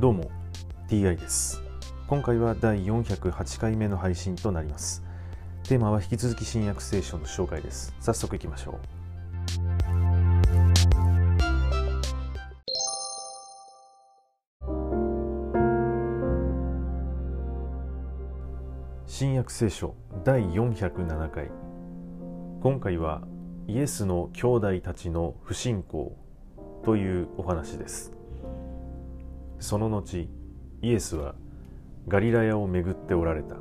どうも TI です。今回は第408回目の配信となります。テーマは引き続き新約聖書の紹介です。早速いきましょう。新約聖書第407回。今回はイエスの兄弟たちの不信仰というお話です。その後イエスはガリラヤを巡っておられた。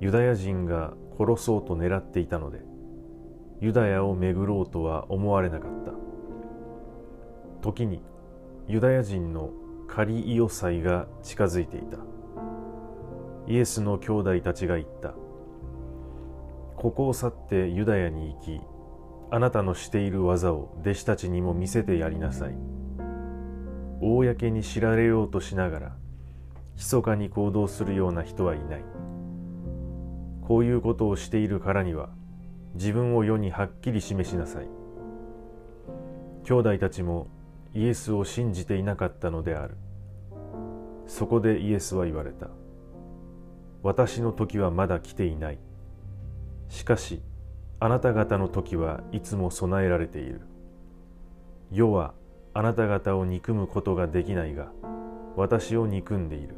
ユダヤ人が殺そうと狙っていたのでユダヤを巡ろうとは思われなかった。時にユダヤ人のカリイオ祭が近づいていた。イエスの兄弟たちが言った。ここを去ってユダヤに行きあなたのしている技を弟子たちにも見せてやりなさい。公に知られようとしながら、密かに行動するような人はいない。こういうことをしているからには、自分を世にはっきり示しなさい。兄弟たちもイエスを信じていなかったのである。そこでイエスは言われた。私の時はまだ来ていない。しかし、あなた方の時はいつも備えられている。世はあなた方を憎むことができないが、私を憎んでいる。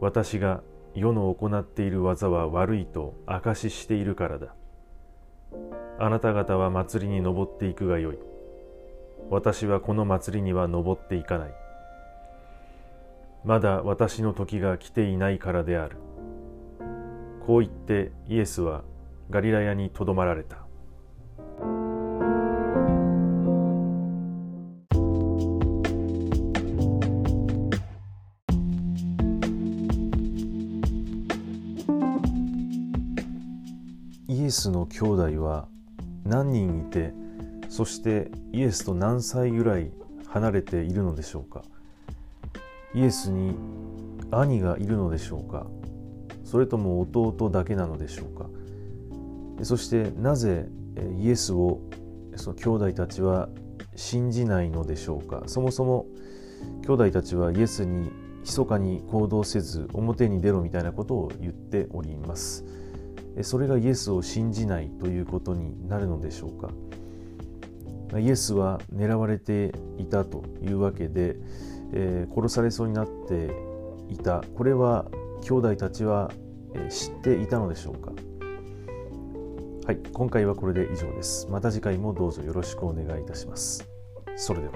私が世の行っている技は悪いと証ししているからだ。あなた方は祭りに登っていくがよい。私はこの祭りには登っていかない。まだ私の時が来ていないからである。こう言ってイエスはガリラヤにとどまられたイエスの兄弟は何人いてそしてイエスと何歳ぐらい離れているのでしょうか？イエスに兄がいるのでしょうか？それとも弟だけなのでしょうか？そしてなぜイエスをその兄弟たちは信じないのでしょうか？そもそも兄弟たちはイエスに密かに行動せず表に出ろみたいなことを言っております。それがイエスを信じないということになるのでしょうか？イエスは狙われていたというわけで、えー、殺されそうになっていたこれは兄弟たちは知っていたのでしょうか？はい、今回はこれで以上です。また次回もどうぞよろしくお願いいたします。それでは。